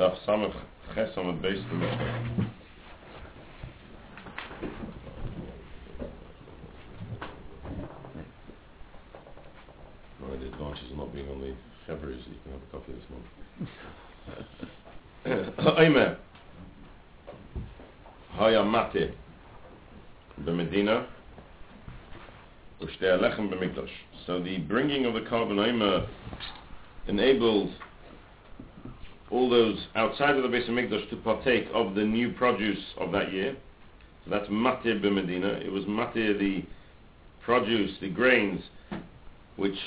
Ches on the base of the Mishnah. The advantages of not being on the February is you can have a coffee this month. Oime. Haya Mate. B'Medina. Ushte Alechem B'Mikdash. So the bringing of the carbon Oime enabled all those outside of the Beis Hamikdash to partake of the new produce of that year. So that's matir b'Medina. It was matir the produce, the grains, which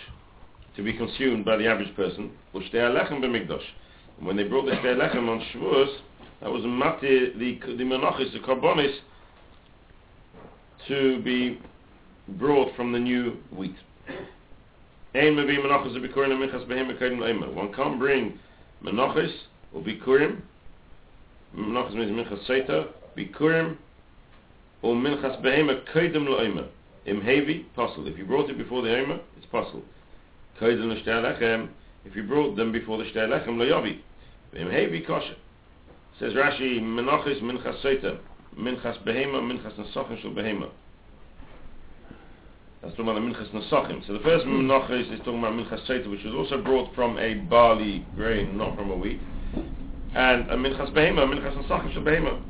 to be consumed by the average person. U'shtei alechem b'Mikdash. And when they brought the shtei alechem on Shavuos, that was matir the the menachis, the carbonis, to be brought from the new wheat. One can't bring menachos or bikurim. Menachos means minchas seita. Bikurim or minchas behema kodim lo'ema. Im heavy, possible. If you brought it before the ema, it's possible. Kodim l'shtei. If you brought them before the shtei lechem lo'yavi. Im heavy kosher. Says Rashi, menachos minchas seita. Minchas behema, minchas nesachim shel behema. That's talking about the Minchas. So the first Menachos is talking about Minchas Seita, which was also brought from a barley grain, not from a wheat. And a Minchas Behema, Minchas Nasachim Shal.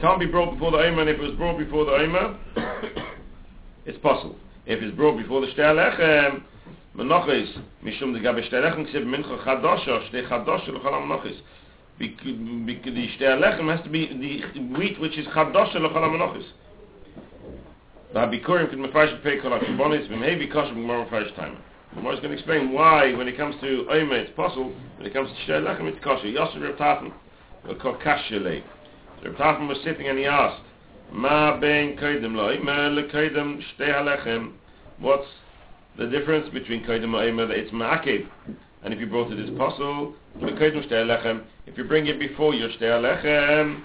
Can't be brought before the Omer, and if it was brought before the Omer, it's possible. If it's brought before the Shtei Alechem, Menachos, Mishum de Gabe Shtei Alechem, Mincha Chadasha, Shtei Chadasha, L'chol HaMenachos. The Shtei has to be the wheat which is Chadasha, L'chol HaMenachos. The Habikurim could mefarish pay kol v'mhevi kosher b'gmar mefarish time. Gemara is going to explain why, when it comes to Oime, it's possible, when it comes to Shtei Lechem, it's kosher. Yosef Reb Tarfon, will call kashyele. Reb Tarfon was sitting and he asked, Ma ben koidem lo'ime le'koidem Shtei HaLechem, what's the difference between koidem lo'ime, that it's ma'akev, and if you brought it, it's possible, le'koidem Shtei HaLechem, if you bring it before your Shtei HaLechem,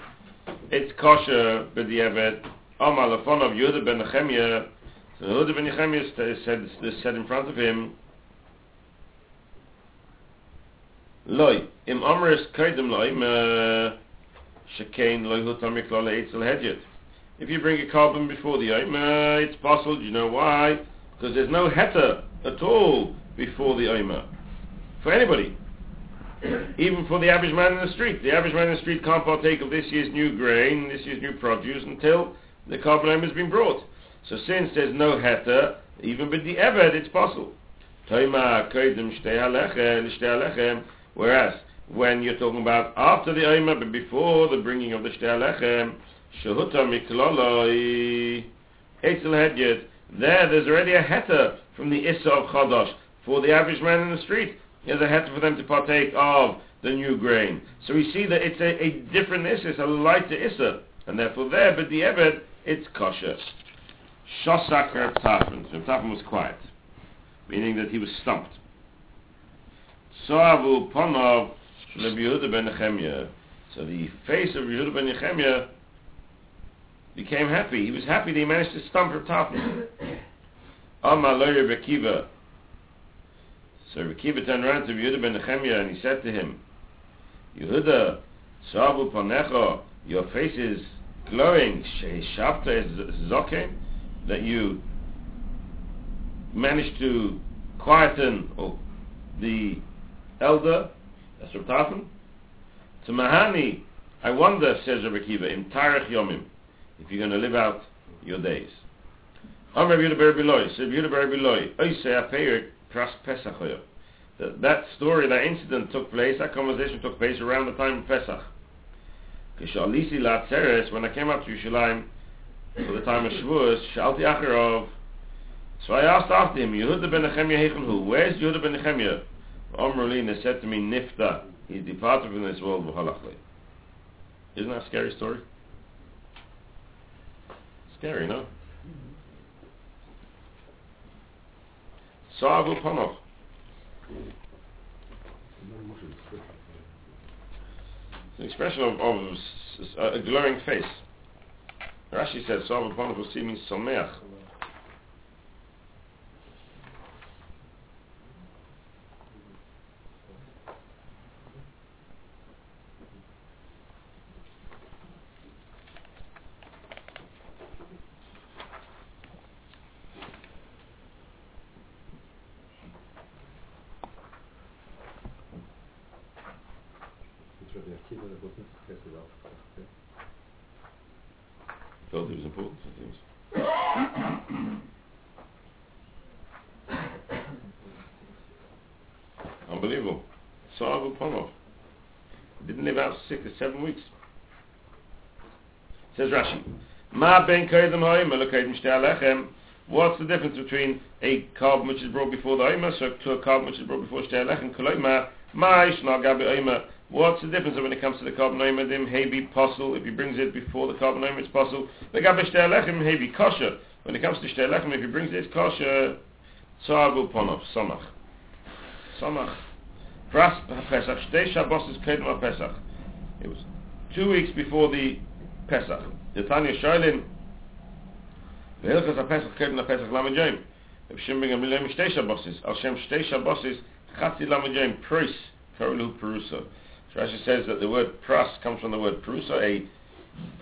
it's kosher, b'di'evet, Amar lefon of Yehuda ben Nehemiah. So Yehuda ben Nehemiah said, said in front of him, Loi, im Amris kaidem loi, shekain loi hutam yiklal eitzel hedjet. If you bring a carbon before the Omer, it's possible, do you know why? Because there's no heter at all before the Omer. For anybody. Even for the average man in the street. The average man in the street can't partake of this year's new grain, this year's new produce until the carbon has been brought. So since there's no heter, even with the eved, it's possible. Whereas, when you're talking about after the Omer, but before the bringing of the Shtei Alechem, Shehuta Mikloloi, Eitzel Hedyet, there, there's already a heter from the Issa of Chadash. For the average man in the street, there's a heter for them to partake of the new grain. So we see that it's a, a different Issa, it's a lighter Issa. And therefore there, but the Eved, it's kosher. Shosak Reb Tarfon was quiet, meaning that he was stumped. Soavu Ponov Reb Yehuda ben Nehemiah. So the face of Yehuda ben Nehemiah became happy. He was happy that he managed to stump Reb Reb Akiva. So Reb turned around to Yehuda ben Nehemiah and he said to him, Yehuda, Soavu Ponecho, your face is glowing, Shavta is Zoken, that you managed to quieten oh, the elder, uh, that's Rav Tarfon. To Mahani, I wonder, says Rabbi Kiva, in Tarech Yomim, if you're going to live out your days. Am Rabbi Yehuda Ber Biloi, said Yehuda Ber Biloi, Oise Apeir Pras Pesach that, that story, that incident took place, that conversation took place around the time of Pesach. When I came up to Yerushalayim for the time of Shavuos, Shalti Acharov, so I asked after him, Yehuda ben Nehemiah Heichen Hu, where's Yehuda ben Nehemiah? Omrulin said to me, Nifta, he's departed from this world, V'halachle. Isn't that a scary story? Scary, no? Sa'avu Panov. An expression of, of a glowing face. Rashi said, Sa'avu Panov will see me Someach. Rabbi Akiva that wasn't successful after Felt it was important for things. Unbelievable. Sav Upanov. Didn't live out six or seven weeks. Says Rashi. Ma ben. What's the difference between a carbon which is brought before the oima, so to a carbon which is brought before shtei alechem? Gabi. What's the difference when it comes to the carbon oima? Dim hebi possible. If he brings it before the carbon oima, it's possible. The gabi shtei kosher. When it comes to shtei if he brings it, it's kosher. Tzar ponov, samach. Samach. Pras Pesach, Shtei Shabbos is Kedem Pesach. It was two weeks before the Pesach. The Tanya Shoilim, the Hilchas HaPesach Kedem Pesach Lamed Yom. If Shem bring a million Shtei Shabbos is, Al Shem Shtei Shabbos is Chatzi Lamed Yom, Pris, Karulu Perusa. So Rashi says that the word pras comes from the word perusa, a,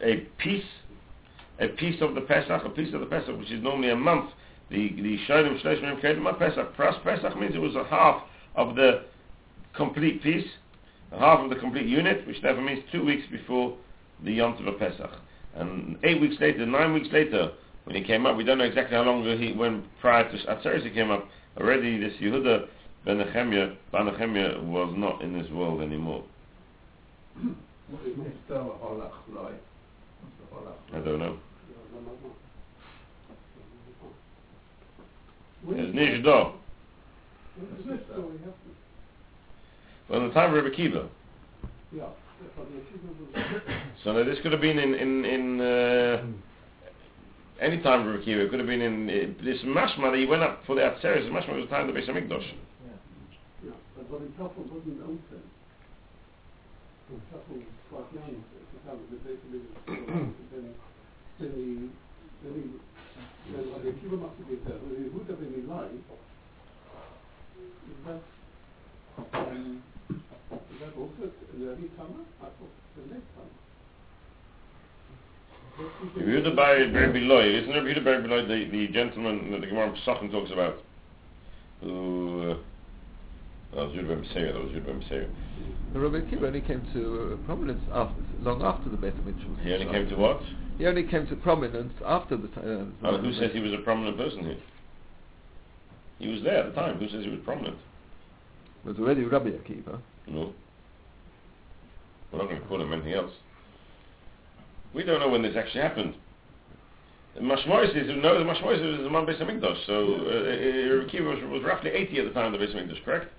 a piece, a piece of the Pesach, a piece of the Pesach, which is normally a month. The the Shoilim Shtei Shemim Kedem Pesach. Pras Pesach means it was a half of the complete piece, half of the complete unit, which therefore means two weeks before the Yom Tov of Pesach. And eight weeks later, nine weeks later, when he came up, we don't know exactly how long he when prior to Atzeres he came up. Already, this Yehuda ben Nehemiah, ben Nehemiah was not in this world anymore. I don't know. It's Nishdo. Well, in the time of Rebbe Kiva. Yeah. So now this could have been in in in uh, any time of Rebbe Kiva. It could have been in uh, this mashma that he went up for the Atzeres. The mashma was the time of the Beis Hamikdash. Yeah, but when Tafel wasn't open, Tafel was quite young, at the time of the Beit Hamikdash, then then he then he then Rabbi Akiva must have been there. When Yehuda ben Eli, is that um, is that also an early summer? I the late summer. Yehuda Bar Rebbe Loi, isn't it Yehuda Bar Rebbe Loi, the, the gentleman that the Gemara Pesachim talks about, who, uh, that was Yehuda Ben Beseir, that was Yehuda Ben Beseir. Rabbi Akiva only came to uh, prominence after, long after the Beit HaMikdash He only destroyed. came to what? He only came to prominence after the time. Uh, Uh, who says he was a prominent person here? He was there at the time. Who says he was prominent? was already Rabbi Akiva. No. We're not going to call him anything else. We don't know when this actually happened. The Mashmois is no, the Mashmois is the man Beis Hamikdash. So uh, uh, Rabbi Akiva was, was roughly 80 at the time of the Beis Hamikdash, correct?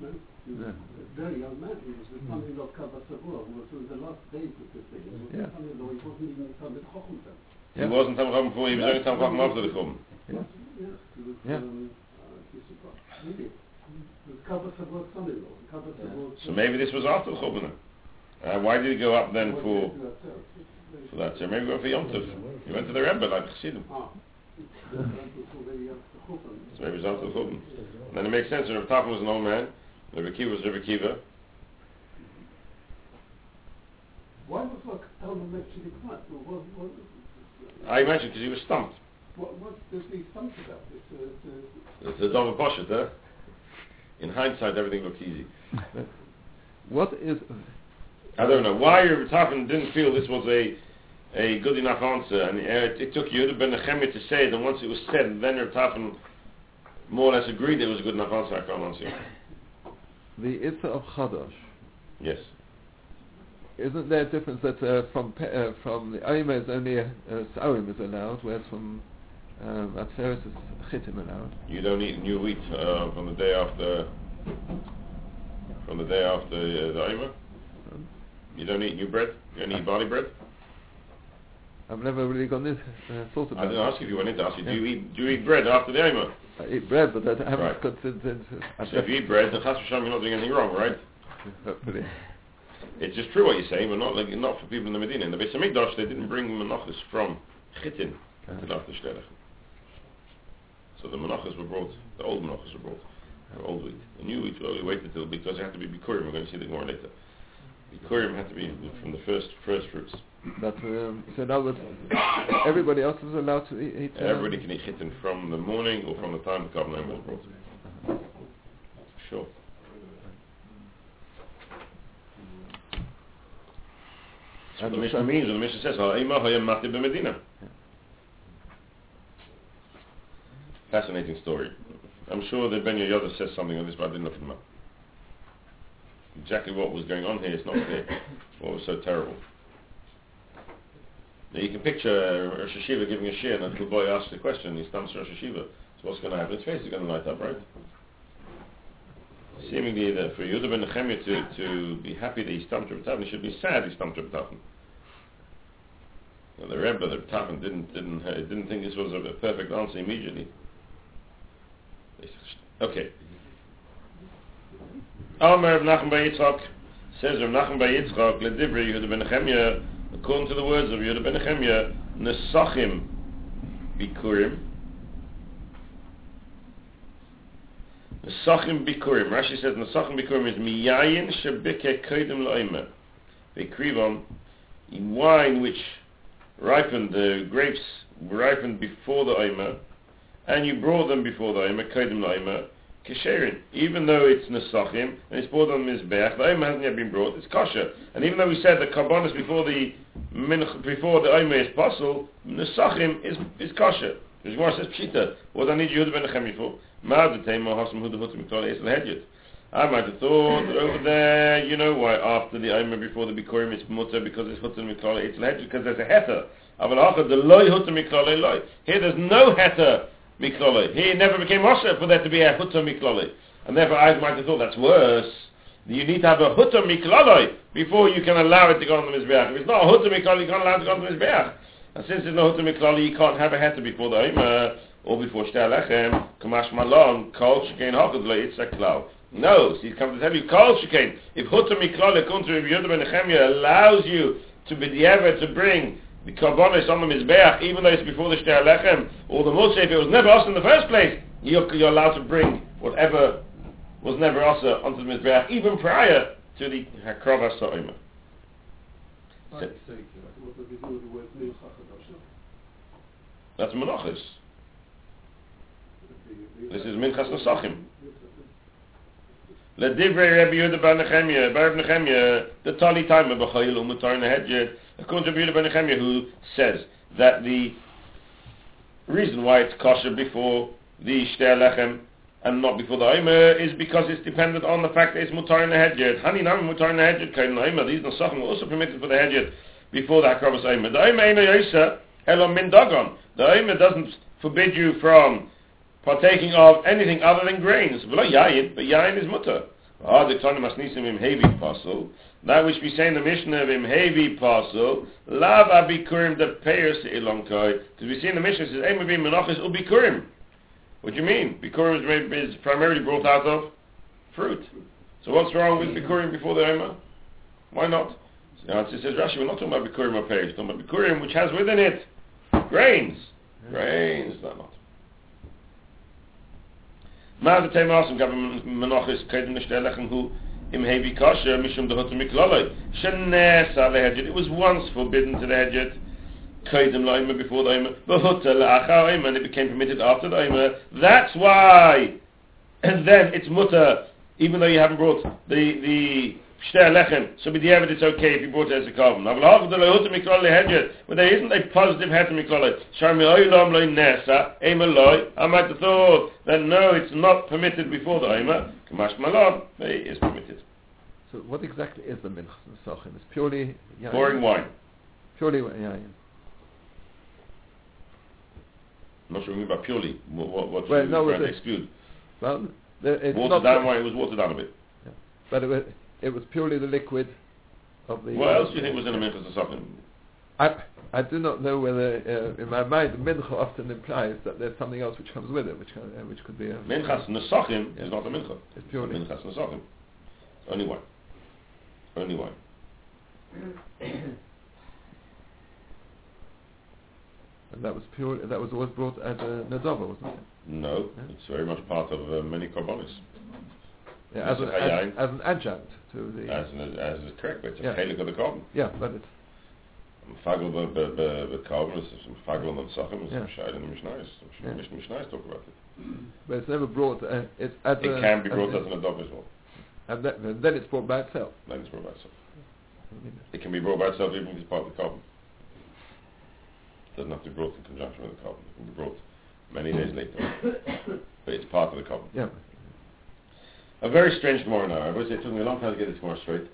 No, Yeah. a very young man. He was the son-in-law of Kalba was in the last days of the thing. He was Yeah. the son-in-law. He wasn't even the Chochem then. Yeah. He wasn't Tam Chacham before. He was only Tam Chacham after the Chum. Yeah. Yeah, he was, Yeah. um, uh, he's a- really, he was Kalba Savua's son-in-law. Kalba Savua's So maybe this was after the Chum. Uh, why did he go up then for did he do at Tel? for that? So maybe go for Yom Tov. He went to the Rebbe like Chassidim. Ah, that was already after Chochem. So maybe it was after the. And then it makes sense. Rav Tachman was an old man. Rabbi Akiva was Rabbi Akiva. Why was like Talmud actually quiet? What, what, what, I imagine because he was stumped. what, what does he stumped about this? Uh, the, It's a double poshet, huh? In hindsight, everything looks easy. What is I don't know why Tachman didn't feel this was a a good enough answer, and uh, it took Yehuda ben Nechemia to say it, and once it was said, then Tachman more or less agreed it was a good enough answer. I can't answer the Itza of Chadash? Yes. Isn't there a difference that uh, from uh, from the Oima is only uh, is allowed, whereas from Atzeres is Chitim? You don't eat new wheat uh, from the day after from the day after uh, the Omer. Um, You don't eat new bread. You don't eat barley bread. I've never really gone this uh, thought I didn't ask you if you went in to ask you. Do you eat do you eat bread after the Omer? I eat bread, but I haven't Right. considered. I So if you eat bread, then Chas you're not doing anything wrong, right? hopefully. It's just true what you're saying, but not like not for people in the Medina. In the Beis Hamikdash, they didn't bring menachos from Chitin to Uh, Daf Shterech. So the menachas were brought, the old menachas were brought, the old wheat. The new wheat we waited till because it had to be bikurim. We're going to see the more later. Bikurim had to be from the first first fruits. But um, so now that everybody else is allowed to eat. Uh, everybody can eat chitin from the morning or from the time the carbonate was brought. Sure. And so the Mishnah means, the Mishnah says, Fascinating story. I'm sure that Ben Yoda says something on this, but I didn't look him up. Exactly what was going on here is not clear. What was so terrible? Now you can picture Rosh Hashiva giving a shir, and a little boy asks a question, he stumps Rosh Hashiva. So what's going to happen? His face is going to light up, right? Seemingly, that for Yehuda ben Nehemiah to, to be happy that he stumped Tarfon, he should be sad he stumped Rebbe Tarfon. The Rebbe, the Tarfon, didn't didn't didn't think this was a, a perfect answer immediately. Okay. Amar Rav Nachum Bar Yitzchak says Rav Nachum Bar Yitzchak ledivri Yehuda ben Nehemiah, according to the words of Yehuda ben Nehemiah, nesachim bikurim. Nesachim bikurim. Rashi says Nesachim bikurim is miyayin shebike kodim la'omer. Bekrivam, in wine which ripened, the grapes ripened before the omer, and you brought them before the omer, kodim la'omer, kesherin. Even though it's nesachim, and it's brought on mizbeach, the omer hasn't yet been brought, it's kosher. And even though we said the karbonis before the before the omer is possible, nesachim is, is kosher. The Gemara says, Pshita, what I need Yehuda ben Nechemi for? Ma'ad the Tema Hasam Huda Hutim Mikol Esel Hedjet. I might have thought that over there, you know why, after the Omer, before the Bikurim, it's Mutter, because it's Hutim Mikol Esel Hedjet, because there's a Heter. Aval the Loi Hutim Mikol Loi. Here there's no Heter Mikol Here it never became Osher for there to be a Hutim Mikol And therefore I might have thought that's worse. You need to have a Hutim Mikol before you can allow it to go on the Mizbeach. If it's not a Hutim Mikol, you can't allow it to go on the Mizbeach. And since there's no Hutim Miklali, you can't have a heter before the Omer, or before Shter Lechem, Kamash Malon, Kol Shekain Hakad Le Yitzak Klau. No, so he's come to tell you, Kol Shekain, if Hutim Miklali, according to Rabbi Yehuda ben Nehemiah, allows you to be the ever to bring the Karbonis on the Mizbeach, even though it's before the Shter Lechem, or the Moshe, if it was never us in the first place, you're, you're allowed to bring whatever was never us onto the Mizbeach, even prior to the Hakravas Omer. What does he do with the word Mincha Chadasha? That's Menachos. This is Minchas Nesachim. Ledivrei Rabbi Yehuda bar Nechemia, bar Nechemia, the Tali Taima b'chayil u'mutar nehedjet, according to Rabbi Yehuda bar Nechemia, who says that the reason why it's kosher before the Shter Lechem and not before the Omer is because it's dependent on the fact that it's mutar nehedjet. Hani nam mutar nehedjet kain Omer. These Nesachim were also permitted for the hedjet before the Hakravas Omer. The Omer ain't a Yosa, elo min dagon. The Omer doesn't forbid you from partaking of anything other than grains. V'lo yayin, but yayin is mutter. Ah. That which we say in the Mishnah of im heavy parcel, lav abikurim the payers ilonkai. Because we see in the Mishnah it says, Eim bim menachis ubikurim. What do you mean? Bikurim is, primarily brought out of fruit. So what's wrong with bikurim before the Ema? Why not? The answer says Rashi, we're not talking about bikurim or payers. We're talking about bikurim which has within it grains. Grains. מה זה תימה עושים גם מנוחס קדם לשתי הלחם הוא im heavy kosher mishum the hotu mikloloi shenesa lehedget it was once forbidden to the hedget kaidem loimer before the oimer v'huta la'achar oimer and it became permitted after the oimer that's why and then it's mutter even though you haven't brought the the shter lechem so with the evidence it's okay if you brought it as a carbon now v'lach the hotu mikloloi hedget but there isn't a positive heter mikloloi sharmi oilam loy nesa oimer loy I might have thought that no it's not permitted before the oimer kamash malon it is permitted So what exactly is the Minchas Nesachim? It's purely yayin. pouring wine Purely yayin. I'm not sure what you mean by purely. What, what, what Well, no, trying to exclude? Well, the, it's Watered not down wine, it was watered down a bit. but it was, it was purely the liquid of the. What else do you think was in the Minchas or something? I I do not know whether uh, in my mind the mincha often implies that there's something else which comes with it, which can, uh, which could be a, Minchas Nesachim is not the Mincha. it's purely. Minchas Nesachim. Only one. Only one. And that was pure. That was always brought as a nadava, wasn't it? No, Yeah. it's very much part of uh, many carbonis. Yeah, as, an, as, as an adjunct to the. As, an, as is correct, but it's a Yeah. chelik of the carbon. yeah, but it's Fagel be be be be carbon is some fagel on Nesachim is some shayla in. Yeah. Some Mishnayos talk about it. but it's never brought. Uh, it's as It a, can be brought a- as an adov as well. and then, then it's brought by itself. Then it's brought by itself. It can be brought by itself even if it's part of the carbon. It doesn't have to be brought in conjunction with the carbon. It can be brought many days later. but it's part of the carbon. yeah. A very strange Gemara now. I would say it took me a long time to get this Gemara straight.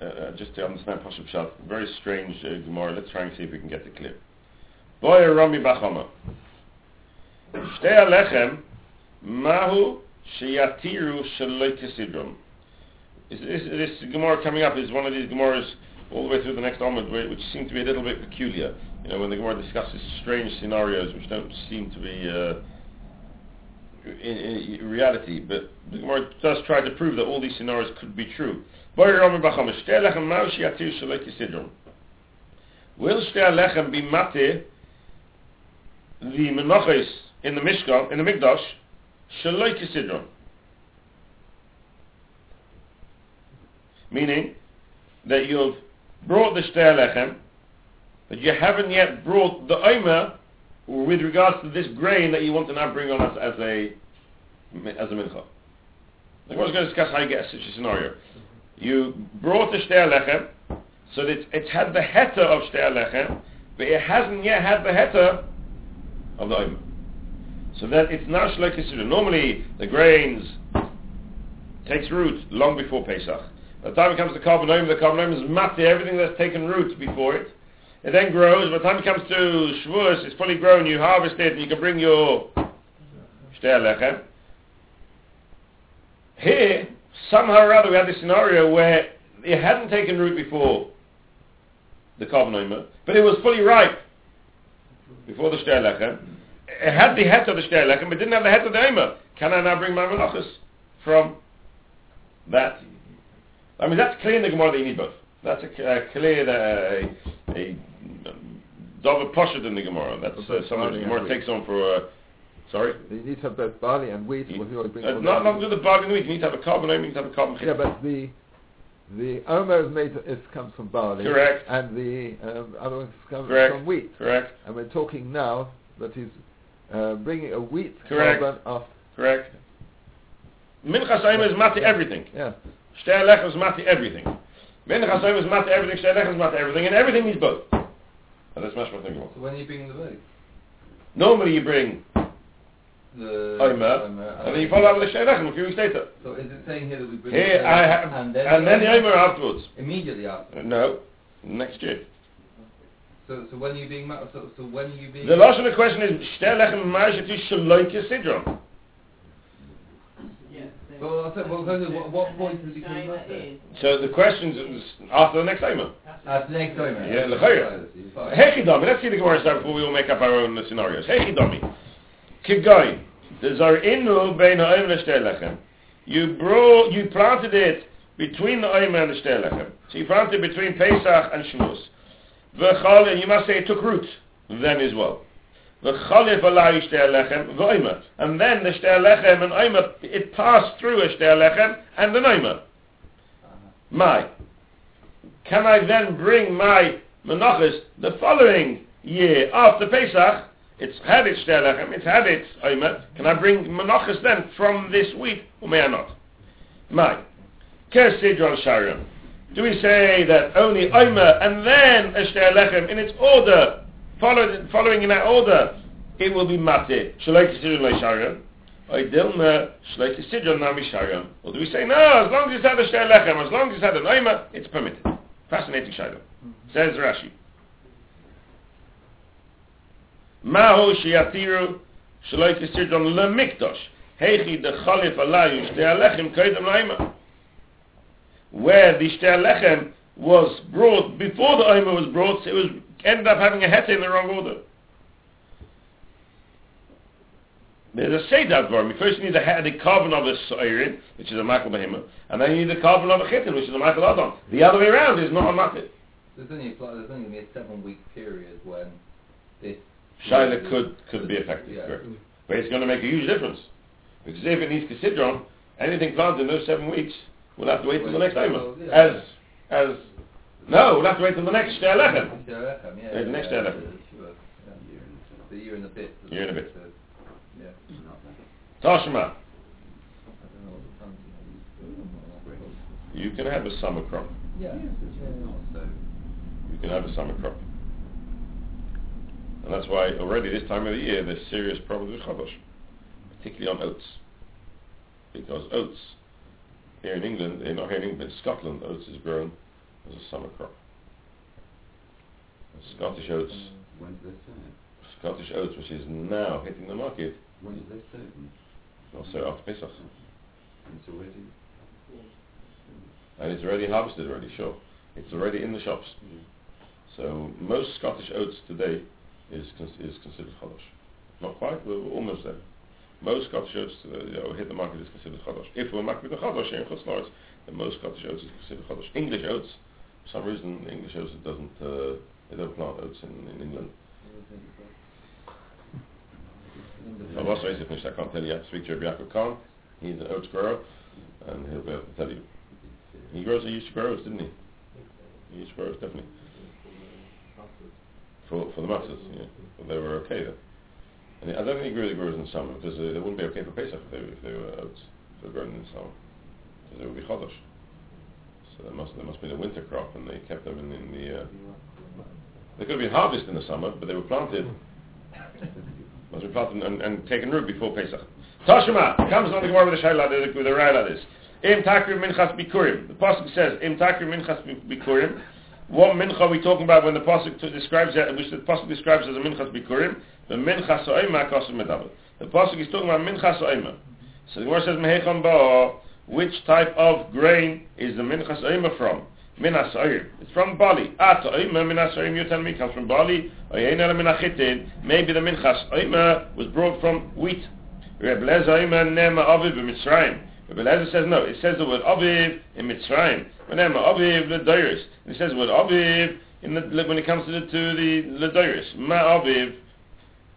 Uh, uh, just to understand Pashup Pshat. Very strange uh, Gemara. Let's try and see if we can get it clear. Boy Rami bar Chama. Shtei Alechem Mahu Sheyatiru Shaloi. Is this, this Gemara coming up is one of these Gemaras all the way through the next Amud, which seem to be a little bit peculiar. You know, when the Gemara discusses strange scenarios which don't seem to be uh, in, in reality, but the Gemara does try to prove that all these scenarios could be true. Will be mate the menachos in the Mishkan, in the Mikdash, shaloi. Meaning that you've brought the shtei lechem, but you haven't yet brought the omer with regards to this grain that you want to now bring on as, as a as a mincha. Gemara is going to discuss how you get such a scenario. You brought the shtei lechem, so that it's had the heter of shtei lechem, but it hasn't yet had the heter of the omer. So that it's now shloik Yisrael. Normally, the grains takes root long before Pesach. By the time it comes to carbon omer, the carbon omer is mati, everything that's taken root before it. It then grows. By the time it comes to Shavuos, it's fully grown. You harvest it, and you can bring your shtei lechem. Here, somehow or other, we had this scenario where it hadn't taken root before the carbon omer, but it was fully ripe before the shtei lechem. It had the head of the shtei lechem, but didn't have the head of the omer. Can I now bring my menachos from that? I mean, that's clear in the Gemara that you need both. That's a, clear uh, double poshet in the Gemara. That's uh, something the Gemara takes on for. Uh, sorry. You need to have both barley and wheat. You- you bring uh, not the- not do the bargain wheat. You need to have a carbon. You need to have a carbon Yeah, but the the omer is made it comes from barley. Correct. And the um, other one comes Correct. from wheat. Correct. And we're talking now that he's uh, bringing a wheat Correct. carbon off. Correct. Minchas omer is mati everything. Yeah. Shtei lechem is mati everything. Minchas omer is mati everything. Shtei lechem is mati everything, and everything needs both. And that's much more thinking. So when are you bringing the vote? Normally you bring The omer, Omer, and then you follow up with the shtei lechem a few weeks later. So is it saying here that we bring Here the I have, and and then, then the omer afterwards. immediately after? Uh, No, next year. So so when are you being so so when are you being The last of the question is shtei lechem ma'ashet is sidron. Well, I said, well, Jose, what, what point does it become matter? So the questions is after the next omer. After the next Omer. Yeah, l'chayra. Fine. Hechidami, let's see the Gemara start before we all make up our own uh, scenarios. Hechidami. Kigoy. The zar'inu bein ha'omer l'shtei lechem. You brought, you planted it between the omer and the shtei lechem. So you planted it between Pesach and Shavuos. V'chal, and you must say it took root then as well. And then the shtei lechem and omer, it passed through a shtei lechem and an omer. My. Can I then bring my menachas the following year after Pesach? It's had its shtei lechem, it's had its omer. Can I bring menachas then from this week, or may I not? My. Kesidron Sharon. Do we say that only omer and then a in its order, followed, following in that order, it will be mate. Shalai Kesidron Le Sharon. Oy dilma shlei Kesidron Nami Or do we say, no, as long as it's had a shtei lechem, as long as it's an omer, it's permitted. Fascinating shadow. Says Rashi. Mahu shiatiru shaloi kisirton lemikdosh. Heichi de chalif alayu shtei alechem koidem laima. Where the shtei alechem was brought, before the omer was brought, it was ended up having a hete in the wrong order. There's a Seder Dvarim. You first you need the, he- the carbon of a Soirin, which is a Michael Behema, and then you need the carbon of a Chitin, which is a Michael Adon. The other way around is not a Matit. There's only, a, there's only going to be a seven week period when this. Shaila could, could be effective, Yeah. correct. But it's going to make a huge difference. Because if it needs Kisidron, anything planted in those seven weeks, we'll have to wait till the next time. Yeah. As, as, no, we'll have to wait till the next Shtei Lechem. Yeah. Yeah, the next yeah, Shtei Lechem. sure, yeah. The year and a bit. Year and a bit. Yeah. Tashma, I don't know what the times are. I'm not very well. you can have a summer crop. Yeah. It's not so. You can have a summer crop. And that's why already this time of the year there's serious problems with Chodosh, particularly on oats. Because oats, here in England, not here in England, but in Scotland, oats is grown as a summer crop. Scottish oats, When do they sow it? Scottish oats, which is now hitting the market, When do they sow them? also after Pesach. And it's already... And it's already harvested already, sure. It's already in the shops. So most Scottish oats today is cons- is considered chodosh. Not quite, but we're almost there. Most Scottish oats uh, you know, hit the market is considered chodosh. If we're market with the here in Chutzlaritz, then most Scottish oats is considered chodosh. English oats, for some reason, English oats doesn't uh, they don't plant oats in, in England. I was raised in I can't tell you. I speak to Rabbi Yaakov Khan. He's an oats grower, and he'll be able to tell you. He grows. He used to grow oats, didn't he? He used to grow oats, definitely. For for the matzahs, yeah. But they were okay then. And I don't think he grew the growers in summer because uh, they wouldn't be okay for Pesach if they, if they were oats. If they were grown in summer, because they would be chodosh. So there must there must be a winter crop, and they kept them in, in the. Uh, they could have been harvested in the summer, but they were planted. Must be planted and, and taken root before Pesach. Tashima comes on the Gemara with a shayla with a raya this. Im takri minchas bikurim. The pasuk says im takri minchas bikurim. What mincha are we talking about when the pasuk describes that, which the pasuk describes as a minchas bikurim? The minchas oima kosim medaber. The pasuk is talking about minchas oima. So the Gemara says mehecham ba. Which type of grain is the minchas oima from? Minas Oim. It's from barley. At Oima Minas Oim, you tell me, comes from barley. Oyena Minachitin. Maybe the Minchas Oima was brought from wheat. Reb Lezer Oima Nema Aviv Mitzrayim. Reb Lezer says no. It says the word Aviv in Mitzrayim. Nema Aviv Ledairis. It says the word Aviv in the, when it comes to the, to the Ledairis. Ma Aviv.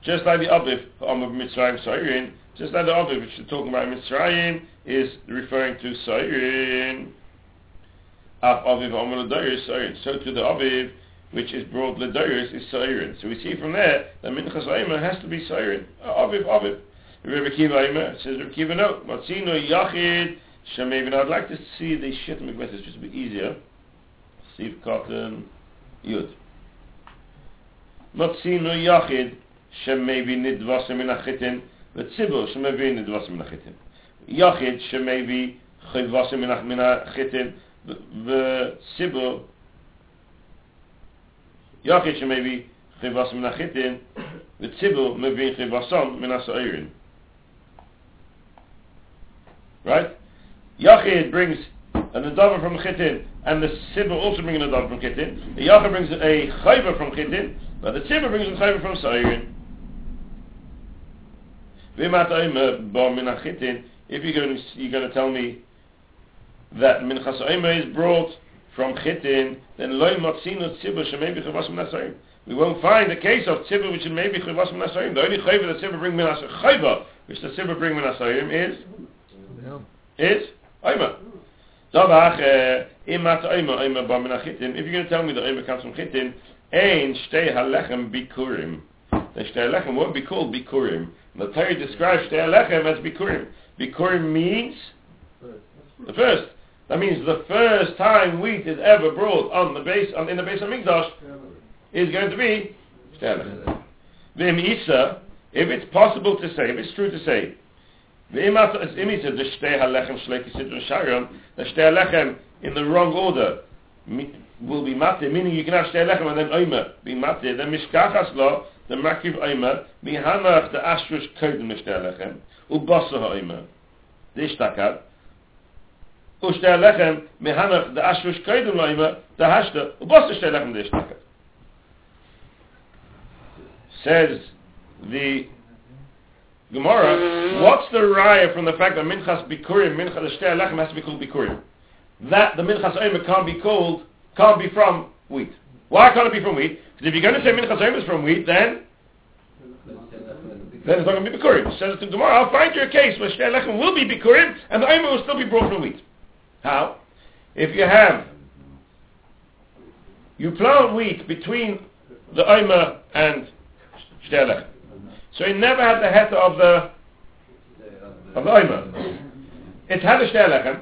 Just like the Aviv um, of Mitzrayim Sairin. Just like the Aviv which we're talking about Mitzrayim is referring to Sairin. Af Aviv Amar Ledairis Sairin. So to the Aviv which is brought Ledairis is Sairin. So we see from there that Minchas Aima has to be Sairin. Aviv, Aviv. Rebbe Kiva Aima says Rebbe Kiva no. Matzino Yachid Shemevin. I'd like to see the shit McMethod just a bit easier. Steve Cotton Yud. Matzino Yachid Shemevi Nidvasim Min Achitin V'tzibur Shemevi Nidvasim Min Achitin. Yachid Shemevi Chivvasim Min Achitin וציבור יחיד שמביא חיבס מן החיטין וציבור מביא חיבסם מן הסעיrin. Right? Yachid brings an adava from Chitin, and the Sibba also brings an adava from Chitin. The Yachid brings a chayva from Chitin, but the Sibba brings a chayva from Sairin. If you're going to, you're going to tell me that Minchas is brought from Chitin, then loy matzino tzibur shemaybi chavas min We won't find a case of tzibur which is maybe chavas min The only chayva that tzibur bring min chayva which the tzibur bring min is is Oima. Davach imat Oima Oima ba min Chitin. If you're going to tell me that Oima comes from Chitin, ein shtei halechem bikurim. Then shtei halechem won't be called bikurim. The Torah describes shtei halechem as bikurim. Bikurim means the first. That means the first time wheat is ever brought on the base on, in the base of Mikdash is going to be Shtelech. V'im Isa, if it's possible to say, if it's true to say, V'im Isa, the Shtei HaLechem Shleki Sidron Sharon, the Shtei HaLechem in the wrong order will be Mate, meaning you can have Shtei HaLechem and then Omer be Mate, then Mishkachas Lo, the Makiv Omer, Mihanach the Ashrush Kodem Shtei HaLechem, Ubasa HaOmer, the Ishtakad, ושתי הלחם מהנך דאשרוש קודם לא אימא דהשת ובוס שתי לחם דשתקת. Says the Gemara, what's the raya from the fact that Minchas Bikurim, Minchas the Shtei Lechem has to be called Bikurim? That the Minchas Omer can't be called, can't be from wheat. Why can't it be from wheat? Because if you're going to say Minchas is from wheat, then then it's not going to be Bikurim. Says the tomorrow, I'll find you a case where Shtei Lechem will be Bikurim and the Omer will still be brought from wheat. How? If you have, you plant wheat between the Omer and Shtelech. So it never had the heter of the of the Omer. It had a Shtelech.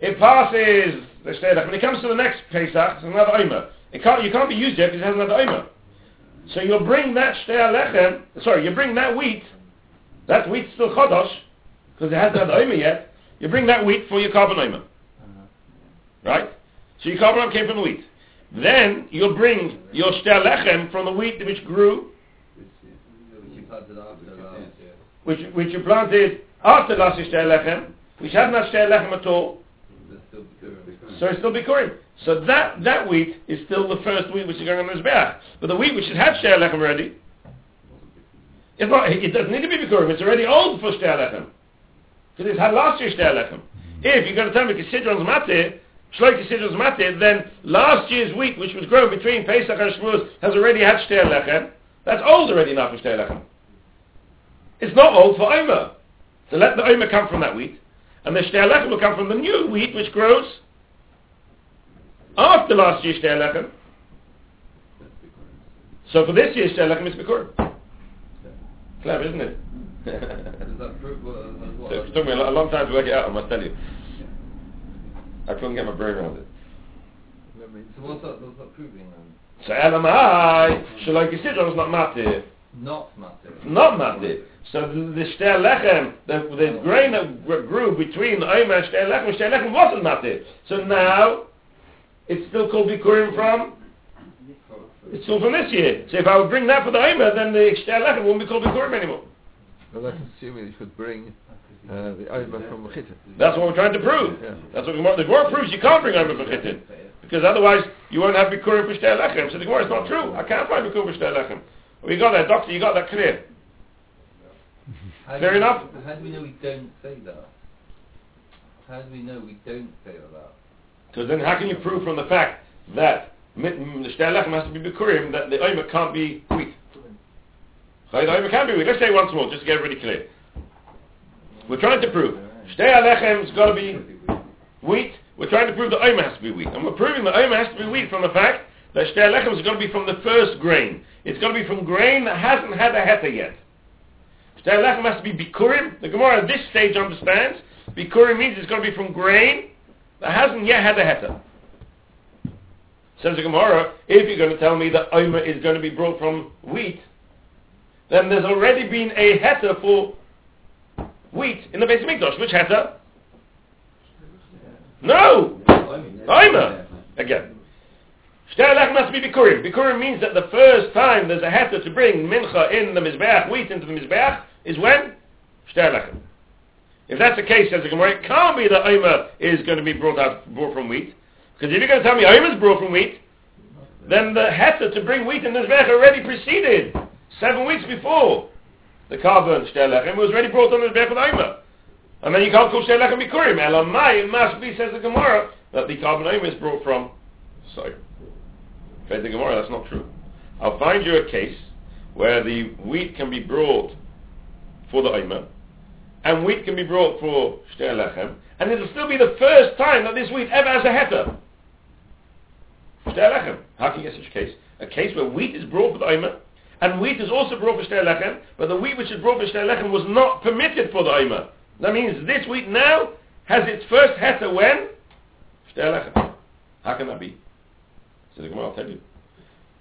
It passes the Shtei Lechem. When it comes to the next Pesach, it's another Omer. It can't, you can't be used yet because it has another Omer. So you'll bring that Shtei Lechem, sorry, you bring that wheat, that wheat's still Chodosh, because it hasn't had the Omer yet, you bring that wheat for your carbon Omer. Uh-huh. Right? So your carbon Omer came from the wheat. Then you'll bring your Shtei Lechem from the wheat which grew, Which you planted after last year. which, which you planted after last year's Shtei Lechem, which hasn't had Shtei Lechem at all, There's still Bikurim. So it's still Bikurim. So that, that wheat is still the first wheat which is going on the Mizbeach. But the wheat which has had Shtea Lechem already, it's not, it doesn't need to be Bikurim. It's already old for Lechem. Because it's had last year's Lechem. If you're going to tell me Kisidron's Mate, Shloi Kisidron's Mate, then last year's wheat which was grown between Pesach and Shavuos has already had Lechem. That's old already now for Lechem. It's not old for Omer. So let the Omer come from that wheat. And the Lechem will come from the new wheat which grows after last year's Shtea Lechem. That's the current. So for this year's Shtea Lechem, it's Bikurim. Clever, isn't it? Prove what? what so it took me a lo- a long time to work it out, I must tell you. I couldn't get my brain around it. So what's that, what's that proving then? So Elamai, Shaloi Kisidron is not matir. Not matter. Not matir. So the, the Shtea Lechem, the, the grain that grew between the Omer and Shtea Lechem, Shtea Lechem wasn't matir. So now, it's still called Bikurim from, it's still from this year. So if I would bring that for the Omer, then the Shtea Lechem won't be called Bikurim anymore. Well, that's assuming you could bring uh, the Omer from Chittim. That's what we're trying to prove. Yeah. That's what the Gemara, the Gemara proves you can't bring Omer from Chittin. Because otherwise you won't have Bikurim for Shtei Lechem. So the Gemara, it's not true. I can't find Bikurim for Shtei Lechem. Well, you got that, doctor, you got that clear. How Fair do we- enough. How do we know we don't say that? How do we know we don't say that? Because then how can you prove from the fact that the Shtei Lechem has to be Bikurim that the Omer can't be wheat? The Omer can't be wheat. Let's say once more, just to get really clear. We're trying to prove Shtei Lechem has got to be wheat. We're trying to prove the Omer has to be wheat. And we're proving the Omer has to be wheat from the fact that Shtei Lechem is going to be from the first grain. It's going to be from grain that hasn't had a heta yet. Shtei Lechem has to be Bikurim. The Gemara at this stage understands Bikurim means it's going to be from grain that hasn't yet had a heta. Says the Gemara, if you're going to tell me that Omer is going to be brought from wheat, then there's already been a heta for wheat in the base of Mikdash. Which heta? No! Omer! Again. Shtei Lechem must be Bikurim. Bikurim means that the first time there's a heta to bring mincha in the Mizbeach, wheat into the Mizbeach, is when? Shtei Lechem. If that's the case, says the Gemara, it can't be that Omer is going to be brought out brought from wheat. Because if you're going to tell me Omer is brought from wheat, then the heta to bring wheat in the Mizbeach already preceded, seven weeks before the carbon Shtei Lechem was already brought on the Mizbeach with Omer. And then you can't call Shtei Lechem Bikurim. Elamai, it must be, says the Gemara, that the carbon Omer is brought from, sorry, Says the Gemara, that's not true. I'll find you a case where the wheat can be brought for the Omer, and wheat can be brought for Shtei Lechem, and it'll still be the first time that this wheat ever has a heta. Shtei Lechem. How can you get such a case? A case where wheat is brought for the Omer, and wheat is also brought for Shtei Lechem, but the wheat which is brought for Shtei Lechem was not permitted for the Omer. That means this wheat now has its first heta when? Shtei Lechem. How can that be? So the Gemara will tell you.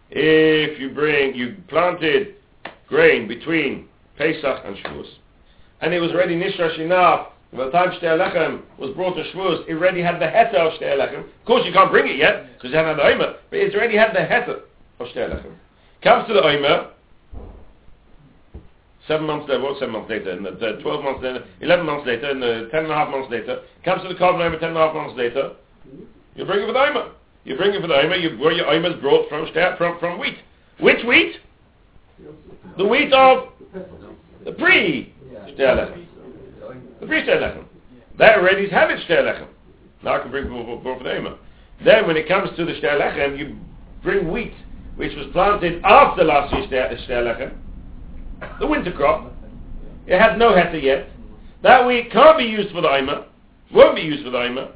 If you bring, you planted grain between Pesach and Shavuos, and it was already Nishra Shinaf, by the time Shtei Lechem was brought to Shavuos, it already had the heta of Shtei Lechem. Of course you can't bring it yet, because you haven't had the Omer, but it's already had the heta of Shtei Lechem. Comes to the Omer, seven months later, well, seven months later, and the, the twelve months later, eleven months later, and the ten and a half months later, comes to the carbon Omer ten and a half months later, you bring it for the Omer. You bring it for the Omer, you, where your Omer is brought from, from, from wheat. Which wheat? The wheat of the pre Shtei. The pre Shtei Lechem. That already has it Shtei Lechem. Now I can bring for, Omer. Then when it comes to the Shtei Lechem, you bring wheat, which was planted after last year's Shtei Shtei the winter crop. It had no heta yet. That wheat can't be used for the Omer, won't be used for the Omer.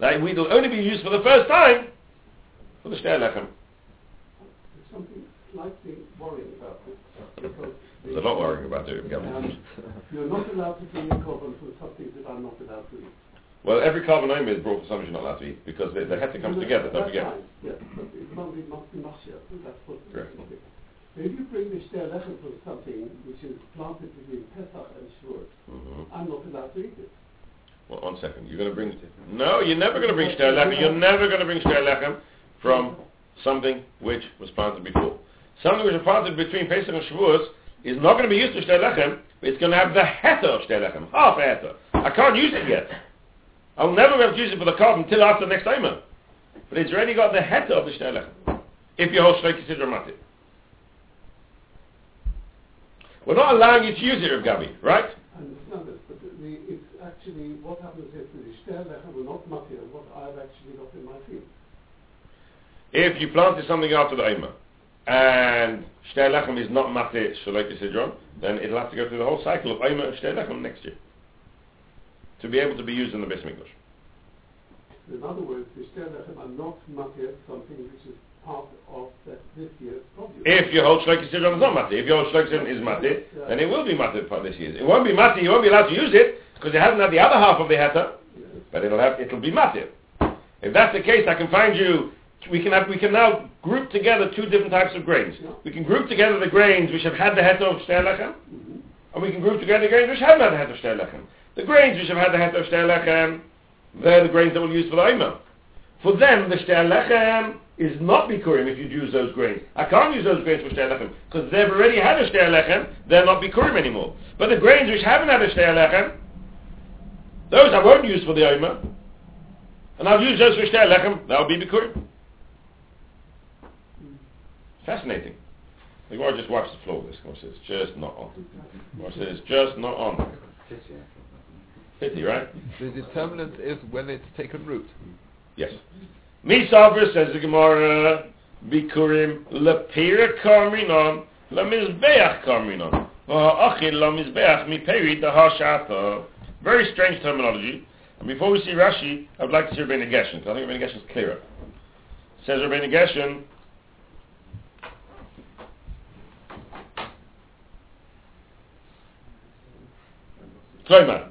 That wheat will only be used for the first time for the Shtei Lechem. Something slightly worrying about this. because There's a lot worrying about it. Um, you're not allowed to bring a cover for something that I'm not allowed to eat. Well, every carbon omer is brought for something you're not allowed to eat because they have to come together. Don't forget. right, Yes, but it can't be must mashia. That's what. Correct. If you bring the shtei lechem from something which is planted between Pesach and Shavuot, Mhm. I'm not allowed to eat it. Well, one second. You're going to bring. It No, you're never going to bring shtei lechem. You're never going to bring shtei lechem from something which was planted before. Something which was planted between Pesach and Shavuot is not going to be used for shtei lechem. But it's going to have the heter of shtei lechem, half heter. I can't use it yet. I'll never be able to use it for the carbon until after the next timer. But it's already got the heter of the shtei lechem. If you hold shleik consider matir. We're not allowing you to use it, Rav Gabi, right? I understand this, but the, it's actually what happens if the shtei lechem are not matir, what I've actually got in my field. If you planted something after the Omer, and Shtei Lechem is not Mate Shalek Sidron, then it'll have to go through the whole cycle of Omer and Shtei Lechem next year. To be able to be used in the Bais Mikdash. In other words, the shtei lechem are not matir, something which is part of that, this year's produce. If your whole Shalek Sidron is not Mate, if your whole Shalek Sidron is Mate, then it will be Mate for this year. It won't be Mate, you won't be allowed to use it, because it hasn't had the other half of the Heta, Yes. but it'll have, it'll be Mate. If that's the case, I can find you, we can have, we can now group together two different types of grains. Yeah. We can group together the grains which have had the Heta of Shtei Lechem, Mhm. And we can group together the grains which haven't had the het of shtei lechem. The grains which have had the het of shtei lechem, they're the grains that we'll use for the Omer. For them, the shtei lechem is not bikurim if you use those grains. I can't use those grains for shtei lechem because they've already had a shtei lechem. They're not bikurim anymore. But the grains which haven't had a shtei lechem, those I won't use for the Omer. And I'll use those for shtei lechem. That'll be bikurim. Fascinating. The Gemara just wipes the floor with this. Gemara says, just not on. Gemara says, just not on. Pity, right? The determinant is when it's taken root. Yes. Misavra says the Gemara, Bikurim lepira karminon, lemizbeach karminon. V'ha'achil lemizbeach miperi dahashata. Very strange terminology. And before we see Rashi, I would like to see Rabbeinu Gershom, because I think Rabbeinu Gershom is clearer. Says Rabbeinu Gershom, Träumer.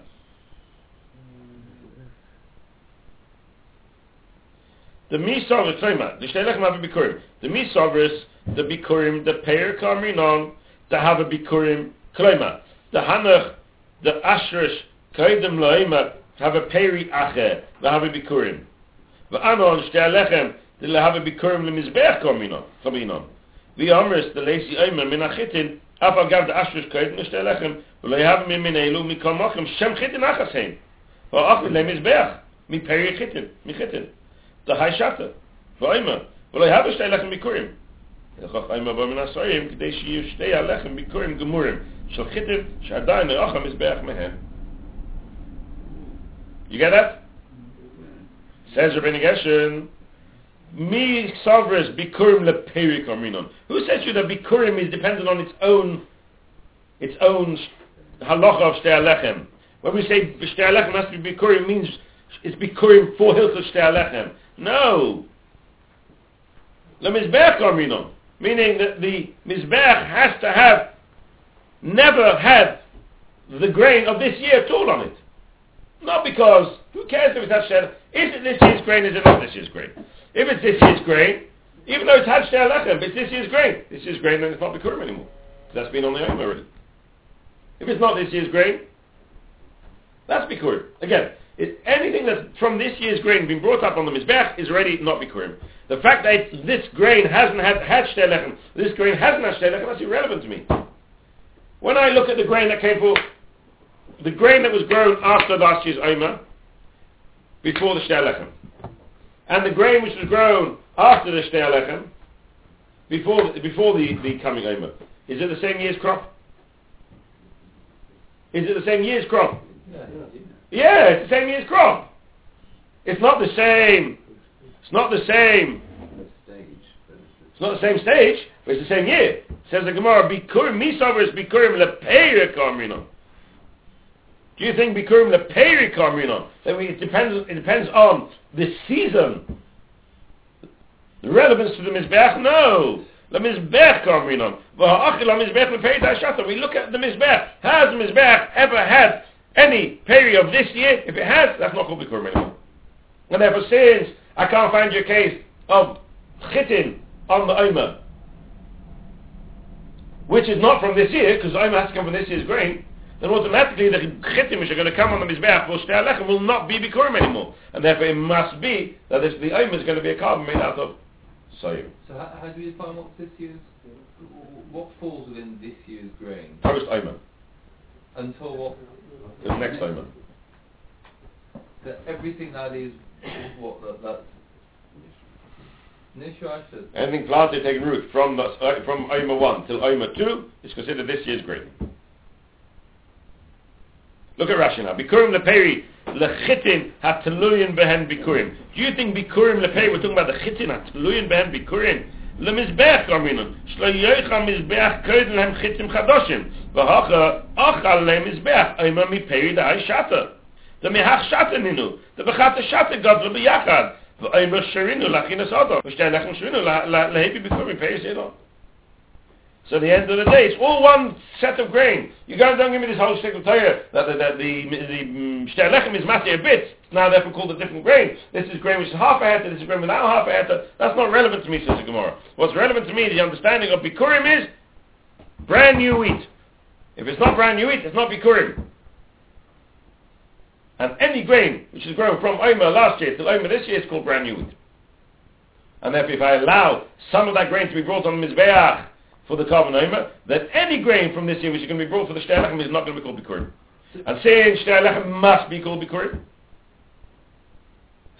The Misov is Träumer. Die stelle ich mal für Bikurim. The Misov is the Bikurim, the Peir Kamrinon, to have a Bikurim Träumer. The Hanach, the Ashrish, Kaidem Loima, have a Peiri Ache, to have Bikurim. Ve Anon, stelle lechem, to have a Bikurim le Mizbeach Kamrinon. Ve Amris, the Lazy Oimer, Minachitin, Afal Gav, the Ashrish, Kaidem, stelle lechem, ולא יהב ממין אלו מכל מוכם שם חיתן אחס הם. ואוכל להם מזבח, מפרי חיתן, מחיתן. דהי שטה, ואומר, ולא יהב שתי לחם מקורים. לכך אימא בא מן הסורים, כדי שיהיו שתי הלחם מקורים גמורים, של חיתן שעדיין אוכל מזבח מהם. You get that? Says Rabbi Gershom, Mi sovres bikurim leperik aminon. Who says you that bikurim is dependent on its own, its own halacha of lechem? When we say shtei lechem has to be bikurim, means it's bikurim for hilchot shtei lechem. No. The mizbech arminon, meaning that the mizbech has to have never had the grain of this year at all on it. Not because, who cares if it's had shtei, is it this year's grain, is it not this year's grain? If it's this year's grain, even though it's but it's this year's grain. This year's grain, then it's not bikurim anymore. That's been on the oven already. If it's not this year's grain, that's bikurim. Again, it, anything that's from this year's grain being brought up on the mizbech is already not bikurim. The fact that this grain hasn't had, had shtei lechem, this grain hasn't had shtei lechem, that's irrelevant to me. When I look at the grain that came for, the grain that was grown after last year's Omer, before the shtei lechem, and the grain which was grown after the Shnei Alechem, before, before the, the coming Omer, is it the same year's crop? Is it the same year's crop? Yeah, Yeah, it's the same year's crop. It's not the same. It's not the same. it's not the same stage, but it's the same year. Says the Gemara, Bikurim misavers Bikurim karminon. Do you think Bikurim lepeir karminon? That we, it depends. It depends on the season. The relevance to the mizbech? No. The mizbech karminon. V'ha'achil ha'mizbech lepeir ta'ashata. We look at the mizbech. Has the mizbech ever had any period of this year, if it has, that's not Bikurim anymore. And therefore, since I can't find your case of chitin on the Omer, which is not from this year, because Omer has to come from this year's grain, then automatically the chitim which are going to come on the Mizbeach for Shtei will not be Bikurim anymore. And therefore it must be that this, the Omer is going to be a carbon made out of So how, how do we define what this year's, what falls within this year's grain? Post Omer. Until what? The next Omer. That everything that is, what, that, that's, Nishra Anything planted taking root from the, uh, from Omer 1 till Omer 2 is considered this year's grain. Look at Rashi now. Bikurim leperi lechitin hateluyin behen bikurim. Do you think bikurim leperi, we're talking about the chitin hateluyin behen bikurim? למזבח קוראים שלא יויך המזבח קודם להם חיטים חדושים ואחר אוכל להם מזבח אימה מפרי דאי שטה זה מהך שטה נינו זה בחת השטה גדלו ביחד ואימה שרינו להכין הסודו ושתי אנחנו שרינו להביא ביקור מפרי סדו So at the end of the day, it's all one set of grain. You guys don't give me this whole stick of Torah that, that, that the the mm, Shtei Lechem is mati a bit. It's now therefore called a different grain. This is grain which is half a hectare. This is grain without half a hectare. That's not relevant to me, says the Gemara. What's relevant to me, the understanding of Bikurim is brand new wheat. If it's not brand new wheat, it's not Bikurim. And any grain which is grown from Omer last year to Omer this year is called brand new wheat. And therefore, if I allow some of that grain to be brought on the Mizbeach for the omer, that any grain from this year which is going to be brought for the Shtei is not going to be called Bikurim. And saying Shtei must be called Bikurim,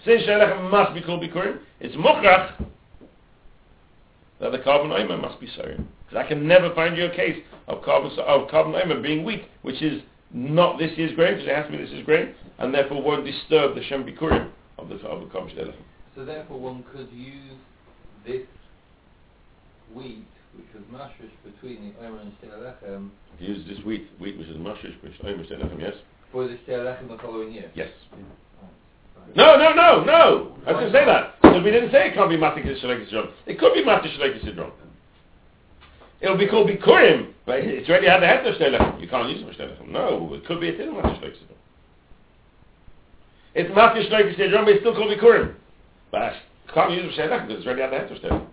saying Shtei must be called Bikurim, it's Mochrach that the omer must be Sarim. Because I can never find you a case of of being wheat, which is not this year's grain, because it has to be this year's grain, and therefore won't disturb the Shem Bikurim of the, of So therefore one could use this wheat which was mashrish between the Omer and Shtei Alechem. Use this wheat, wheat which is mashrish, which Omer Shtei Alechem, yes? For the Shtei Alechem the following year. Yes. No, no, no, no! I didn't say that. Because we didn't say it can't be Matik Shalek Sidron. It could be Matik Shalek Sidron. It'll be called Bikurim, but it's already had the head of Shtei You can't use it for Shtei No, it could be it isn't Matik Shalek Sidron. It's Matik Shalek Sidron, but it's still called Bikurim. But I can't use it for Shtei because it's already had the head of Shtei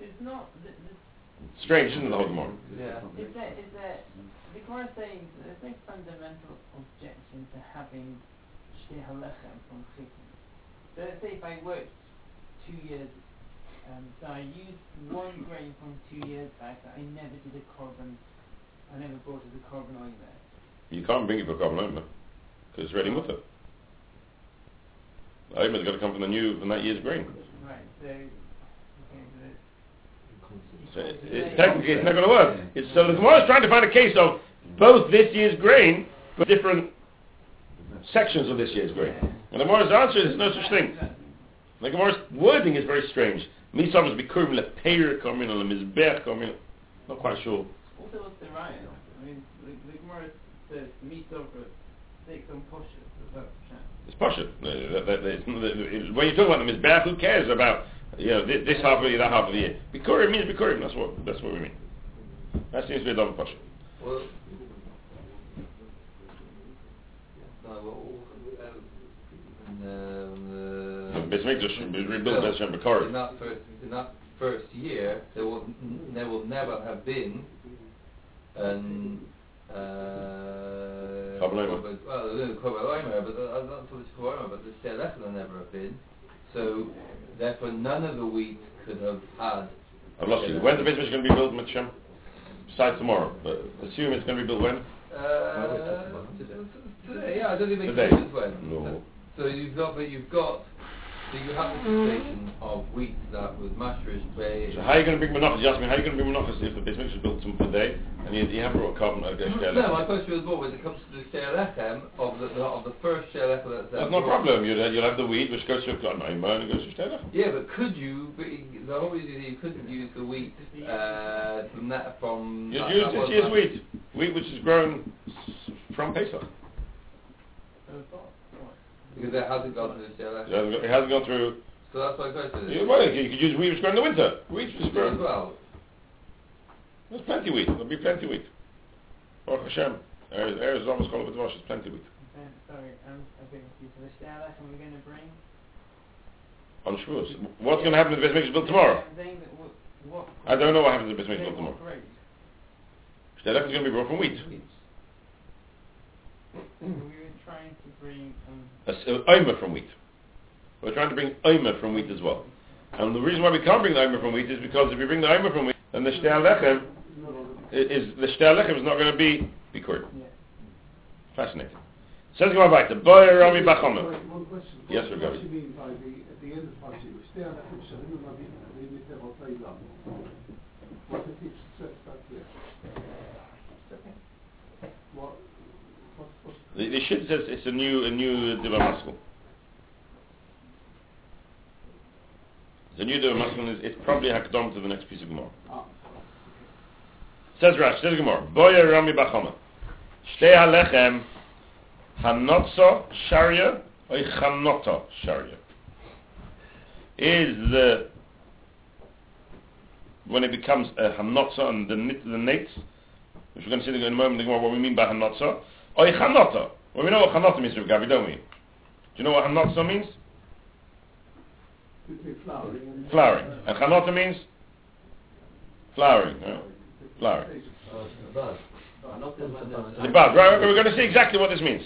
it's not. The, the, Strange, isn't it, the whole Gemara? Yeah. Is that, is that, the Gemara is saying there's no fundamental objection to having Shtei Halechem from Chitin. So let's say if I worked two years, um, so I used one grain from two years back that I never did a carbon, I never brought it a carbon oil there. You can't bring it for carbon oil, because it's ready mutter. The oil has got to come from the new, from that year's grain. Right, so so it, it, technically, it's not going to work. It's, so the Gemara is trying to find a case of both this year's grain, but different sections of this year's grain. And the Gemara's answer is no such thing. The Gemara's wording is very strange. Misam is bikurim lepeir coming or mizbech coming. Not quite sure. Also, what's the right? I mean, the, the Gemara says misam takes on posher. It's posher. When you talk about the mizbech, who cares about you know, this, half of the year, that half of the year. Bikurim means Bikurim. That's what that's what we mean. That seems to be a double passion. Well, Mikdash rebuilt Beit Shem Bikurim. In that first in that first year, there will there will never have been an uh, well, there's no Kabbalah, but uh, not so much Kabbalah, but the will never have been. So Therefore, none of the wheat could have had. I've lost you. When's the business going to be built, Mitcham? Besides tomorrow, but assume it's going to be built when? Uh, today, yeah, I don't think it makes Today. when. No. So you've got, but you've got so you have the situation of wheat that was mashrish bay. So how are you going to bring menachas? You asked me how are you going to bring menachas if the business is built some today and you, you haven't brought carbon uh, No, my question was more when it comes to the shelechem of the, the of the first shelechem that's there. That's no problem. You'll, you'll have the wheat which goes to a and it goes to shelechem. Yeah, but could you? But the whole reason you couldn't use the wheat uh, from that from. Just that, use that this year's wheat. Wheat which is grown from Pesach. So it's not. because it hasn't gone to the It shelechem. hasn't, got- it hasn't gone through. So that's my question. You, well, you could use wheat which is grown in the winter. Wheat which is as grown. well. There's plenty wheat. There'll be plenty wheat. Baruch Hashem. Eretz Eretz is almost called with wash. It's plenty wheat. Sorry, I'm a bit confused. So the Shtei Alechem we're going to bring? On Shavuos. What's going to happen if the Beit Mikdash is built tomorrow? I'm saying that what, what I don't know what happens if the Beit Mikdash is built what tomorrow. grade? Is going to be brought from wheat. So we were trying to bring omer from wheat. We're trying to bring omer from wheat as well. And the reason why we can't bring the omer from wheat is because if we bring the omer from wheat, then the Shtei Lechem Not all of i- is the Shtei Lechem is not going to be bikurim. yeah. Fascinating. Says Gemara back to Boy Rami it. Bachama. Sorry, One question. Yes, What- Rabbi. What do you mean by the, at the end of Rashi, Shtei Alechem Shalim U'Navim, Navim Yiter Otay Lam? What if it says that here? What, what, what? The, the shit says it's a new a new Diva Maskul. The new Diva Maskul is it's probably Hakdom to the next piece of Gemara. Ah, Says Rash, says Gemara, Boya Rami bar Chama. Shtei halechem hanotzo sharia or chanota sharia. Is the when it becomes a hanotza and the the nates, which we're going to see in a moment what we mean by hanotza, or chanota. Well, we know what chanota means, Rav Gavi, don't we? Do you know what hanotza means? flowering. Flowering. And chanota means flowering. yeah. Flowering. The buzz. The bud. Right, we're going to see exactly what this means.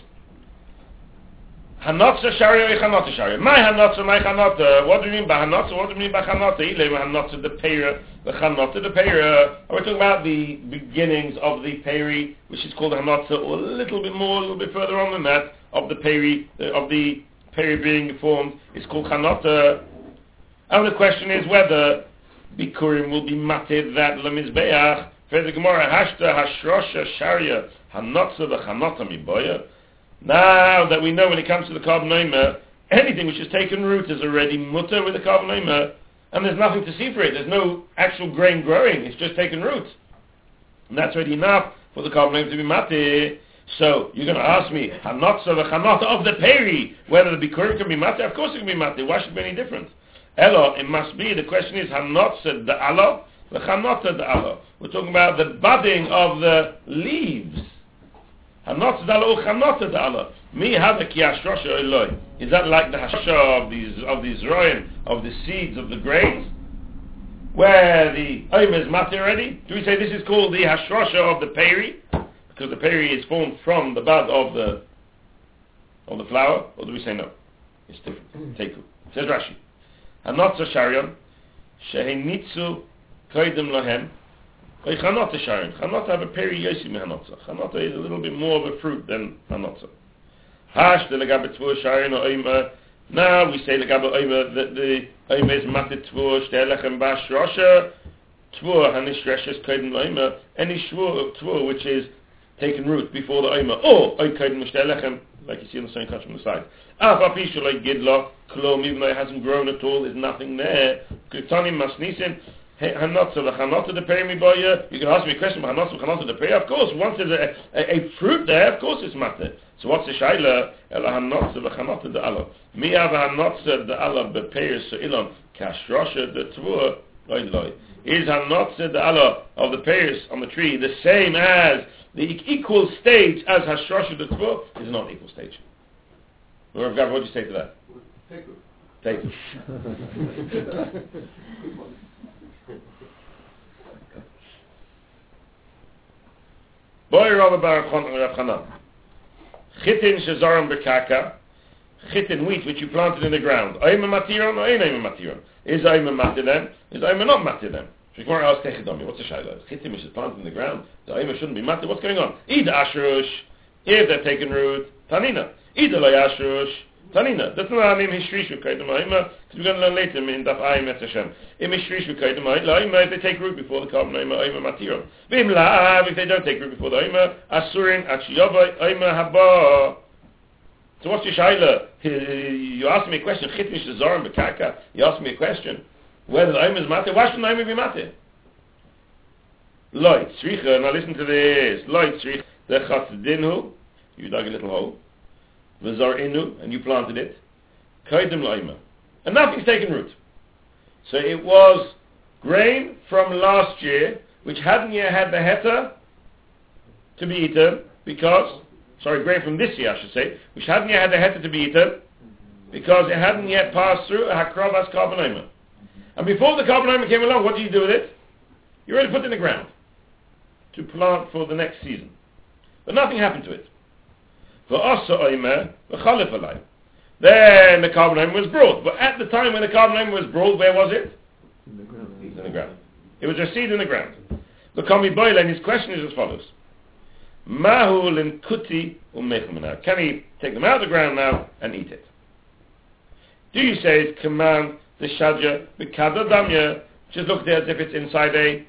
Hanotza sharia or chanota sharia. My hanotza, my chanota. What do you mean by hanotza? What do you mean by chanota? Ilay hanotza, the pera, the chanota, the pera. We're talking about the beginnings of the peri, which is called hanotza, or a little bit more, a little bit further on than that, of the peri, uh, of the peri being formed, is called chanota. And the question is whether Bikurim will be mated that lemizbeach. The Gemara, hashta hashrosha sharia hanotza v'chanota miboya. Now that we know when it comes to the carbon anything which has taken root is already mutter with the carbon and there's nothing to see for it. There's no actual grain growing. It's just taken root. And that's already enough for the carbon to be mate. So you're going to ask me, hanotza v'chanota of the peri, whether the bikurim can be mate? Of course it can be mate. Why should it be any different? Elo, it must be, the question is, hanotza the alo, the chanota the alo. We're talking about the budding of the leaves. Dala oh, dala. Eloi. Is that like the hashah of these of these royim of the seeds of the grains, where the omer is mati already? Do we say this is called the hashrosha of the peri, because the peri is formed from the bud of the of the flower, or do we say no? It's different. Teku says Rashi. Hanot sharion shehenitzu koidim lohem or chanota sharon. Chanota have a peri yosi mehanotza. Chanota is a little bit more of a fruit than hanotza. Hash the legabe tvur sharon or oima. Now we say legabe oima that the oima is matet tvur shtelechem bash rosha. Tvur hanish reshes kodim oima. Any tvur which is taken root before the oima. Or oy kodim shtelechem like you see on the same cut from the side. Af apisha like gidlo klom even though it hasn't grown at all. There's nothing there. Kritanim masnisin. Hanotza the peri miboya. You can ask me a question about hanotza v'chanotza the peri. Of course, once there's a, a, a fruit there, of course it's matter. So what's the shaila? Ela hanotza v'chanotza the alo. Mi ava hanotza the alo beperi se'ilon kashrosha the tvur loy loy. Is hanotza the alo of the pears on the tree the same as the equal stage as hashrosha the tvur? Is not equal stage. Lord God, what do you say to that? Take it. Take it. Good one. Boy Rabbi Baruch Chon Rav. Chitin shezaram bekaka. Chitin wheat which you planted in the ground. Oima matiron or ain't oima matiron? Is oima matir them? Is oima not matir them? Shekmar asked Techidomi, what's the shaila? Chitin which is planted in the ground. The oima shouldn't be matir. What's going on? Either ashrush, if they're taking root, tanina. Either lo yashrush, tanina. That's not an im hishrishu kaidem oima. Because we're going to learn later in Daf Ayim et Hashem. Im hishrishu kaidem oima, if they take root before the carbon oima, oima matiron. Vim la'av, if they don't take root before the oima, asurin achiyova oima haba. So what's your shaila? You asked me a question. Chitnish zarim bekaka. You asked me a question. Whether the oima is mate, why shouldn't the oima be mate? Loy tzricha. Now listen to this. Loy tzricha. The chatzedinhu. You dug a little hole. V'zar inu, and you planted it. Kaidem loima. And nothing's taken root. So it was grain from last year, which hadn't yet had the heta to be eaten, because, sorry, grain from this year, I should say, which hadn't yet had the heter to be eaten, because it hadn't yet passed through a hakravas carbonoma. And before the carbonoma came along, what do you do with it? You already put it in the ground to plant for the next season. But nothing happened to it. V'asa oimer v'chalif alay. Then the carbonoma was brought. But at the time when the carbonoma was brought, where was it? In the ground. It was in the ground. It was a seed in the ground. The Kami Boyle, and his question is as follows. Mahu linkuti umechumana. Can he take them out of the ground now and eat it? Do you say it's command the shadja b'kada damya? Just look there as if it's inside a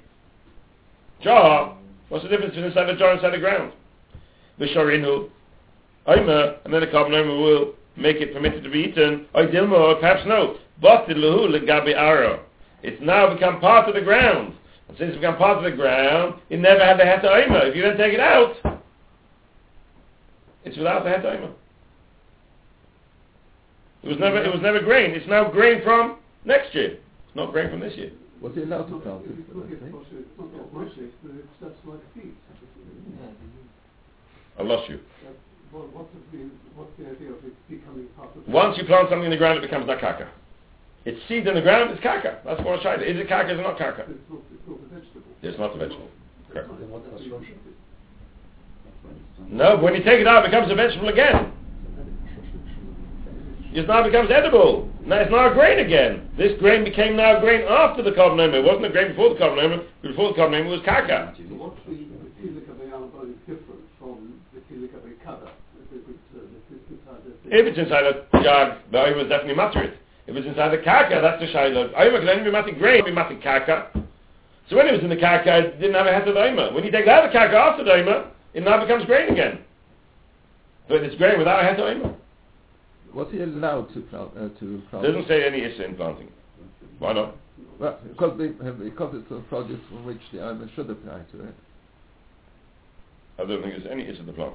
jar. What's the difference between inside a jar and inside the ground? V'shorinu oimer, and then the carbonoma will make it permitted to be eaten. Oidilma, or perhaps no. But the luhu legabi aro. It's now become part of the ground. And since it's become part of the ground, it never had the heta oimer. If you then take it out, it's without the heta oimer. It was never, it was never grain. It's now grain from next year. It's not grain from this year. Was he allowed to plant If it? you look I at think? Moshe, it's not that it's just like seeds. I lost you. That- What's the, what's the idea of it becoming part of? Once you plant something in the ground, it becomes not kaka. It's seed in the ground, it's kaka. That's what I tried. Is it kaka, is it not kaka? It's not, it's not a vegetable. It's not a vegetable. Correct. Then what's? No, when you take it out, it becomes a vegetable again. It now becomes edible. Now it's now a grain again. This grain became now a grain after the carbonoma. It wasn't a grain before the carbonoma. Before the carbonoma it was kaka. So what's the, the Kilikabe Alba is different from the Kilikabe Kada? If it's, uh, if it's inside the... If it's inside a jug, the oil is definitely matter it. If it's inside the kaka, that's the shiloh. Oima can only be matter grain, be matter kaka. So when it was in the kaka, it didn't have a head of oima. When you take out of the kaka after the oima, it now becomes grain again. But it's grain without a head of oima. Was he allowed to plant? Uh, to It plant? doesn't say any issa in planting. Why not? Well, because, the, uh, because it's a produce from which the almond should apply to it. I don't think there's any issa in the plant.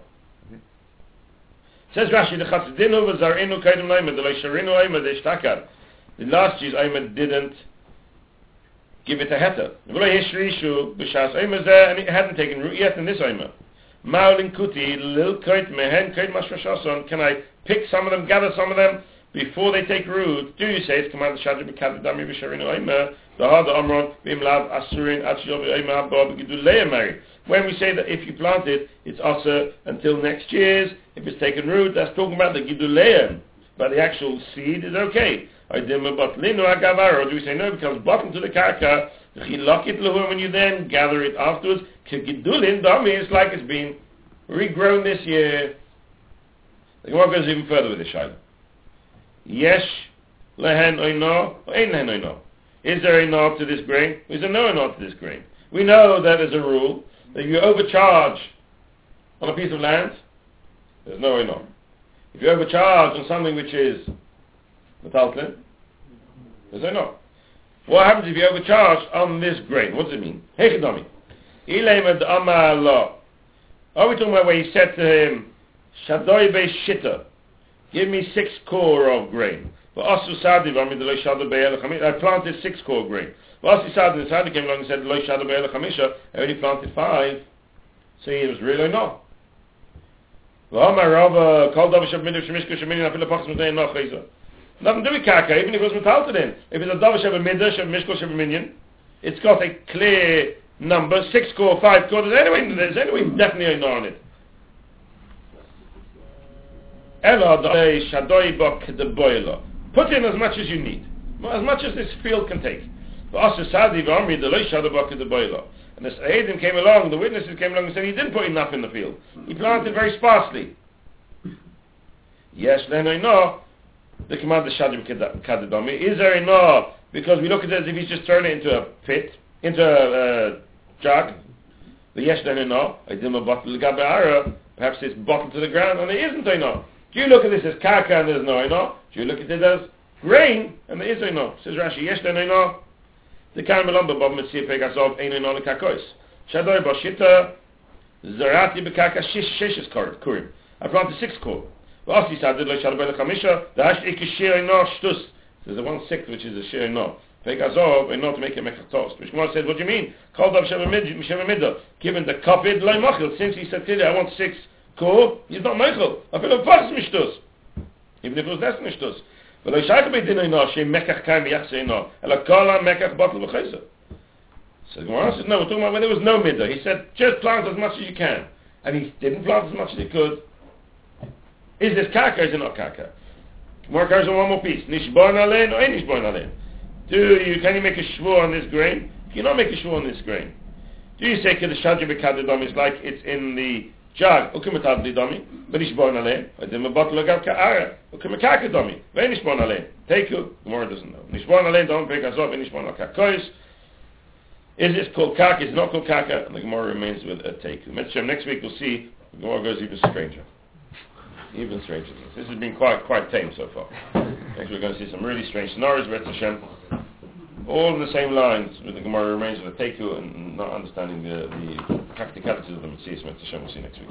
Says Rashi, the chatzidinu v'zarinu kaidim loimed, the leisharinu the ishtakar. The last year's oimed didn't give it a heta. V'lo yishrishu b'shas oimed zeh, and it hadn't taken root yet in this oimed. Maulin kuti, lil koit mehen koit mashmashason, can I pick some of them, gather some of them, before they take root? Do you say it's commanded shadri b'kad dami b'sharinu the hard amron, b'im lav asurin, atshiyov oimed haba b'gidu le'emari. When we say that if you plant it, it's asa until next year's. If it's taken root, that's talking about the giduleim. But the actual seed is okay. Or do we say no, it becomes bottom to the karka, when you then gather it afterwards, gidulin dami, it's like it's been regrown this year. The Gemara goes even further with this shayla. Yes, lehen oino, ein lehen oino. Is there a to this grain? Is there no knob to this grain? We know that as a rule, that you overcharge on a piece of land, there's no knob. If you overcharge on something which is metaltlin, there's no knob. What happens if you overcharge on this grain? What does it mean? Hechidomi. Ilemed amala. Are we talking about where he said to him, Shadoi be shitta, give me six core of grain. But Asu Sadi. I planted six core grain. But Asu Sadi the Sadi came along and said lo be'el chamisha. I only planted five. So he was really no. V'amar Rava kol davar shav midav shemishka sheminin afil apachs mutay no chayza. Nothing to with kaka, even if it was metalted in. If it's a davar shav midav shav mishka shav minion, it's got a clear number, six core, five core. There's anyway, there's anyway definitely a on it. Ela shadoi. Put in as much as you need, as much as this field can take. V'asa sadi v'amri lo shadoi bok de boilo. And the Sa'idim came along, the witnesses came along and said he didn't put enough in the field. He planted very sparsely. Yes, then I know the command of Shadim Kadadami. Is there enough? Because we look at it as if he's just thrown it into a pit, into a uh, jug. The yes, then I know. I did my bottle of Gabeara. Perhaps it's bottled to the ground and it isn't enough. Do you look at this as kaka and there's no enough? Do you look at it as grain and there is enough? Says Rashi, yes, then I know. de karme lambe bob mit see pegas auf ein in alle kakois shadoy ba shita zarati be kakashish shish kord kurim. I brought the six kord well as said the shall be the khamisha the hash ik shir no shtus. There's the one six which is a shir no pegas off and not make a a toast. Which more said what do you mean? Called up shava mid shava mid given the covered like machil since he said i want six kord he's not machil i feel a pass mishtus. Ibn Ibn Ibn Ibn Ibn I shake be dinner no, she Mekach kaim yachse no. Ela kala Mekach bottle v'chayzer. So Gemara said, no, we're talking about when there was no Middah. He said, just plant as much as you can. And he didn't plant as much as he could. Is this kaka is it not kaka? More cars on one more piece. Nishborn alein or ain't nishborn alein? Do you, can you make a shvur on this grain? Can you not make a shvur on this grain? Do you say the shadja bekadidom is like it's in the jug, ukimatad lidami, but nishborn alein? Or then a bottle of ka'ara, ukimakakadami, vein nishborn alein. Take you, the more doesn't know. Nishborn alein, don't pick us up, nishborn al Is this kaka? Is not called kaka? And the Gemara remains with a take. Next week we'll see, the Gemara goes even stranger even stranger. This has been quite quite tame so far. Next we're going to see some really strange scenarios, Ret Hashem, all in the same lines with the Gemara remains of a teku and not understanding the, the practicalities of Ret Hashem, we'll see next week.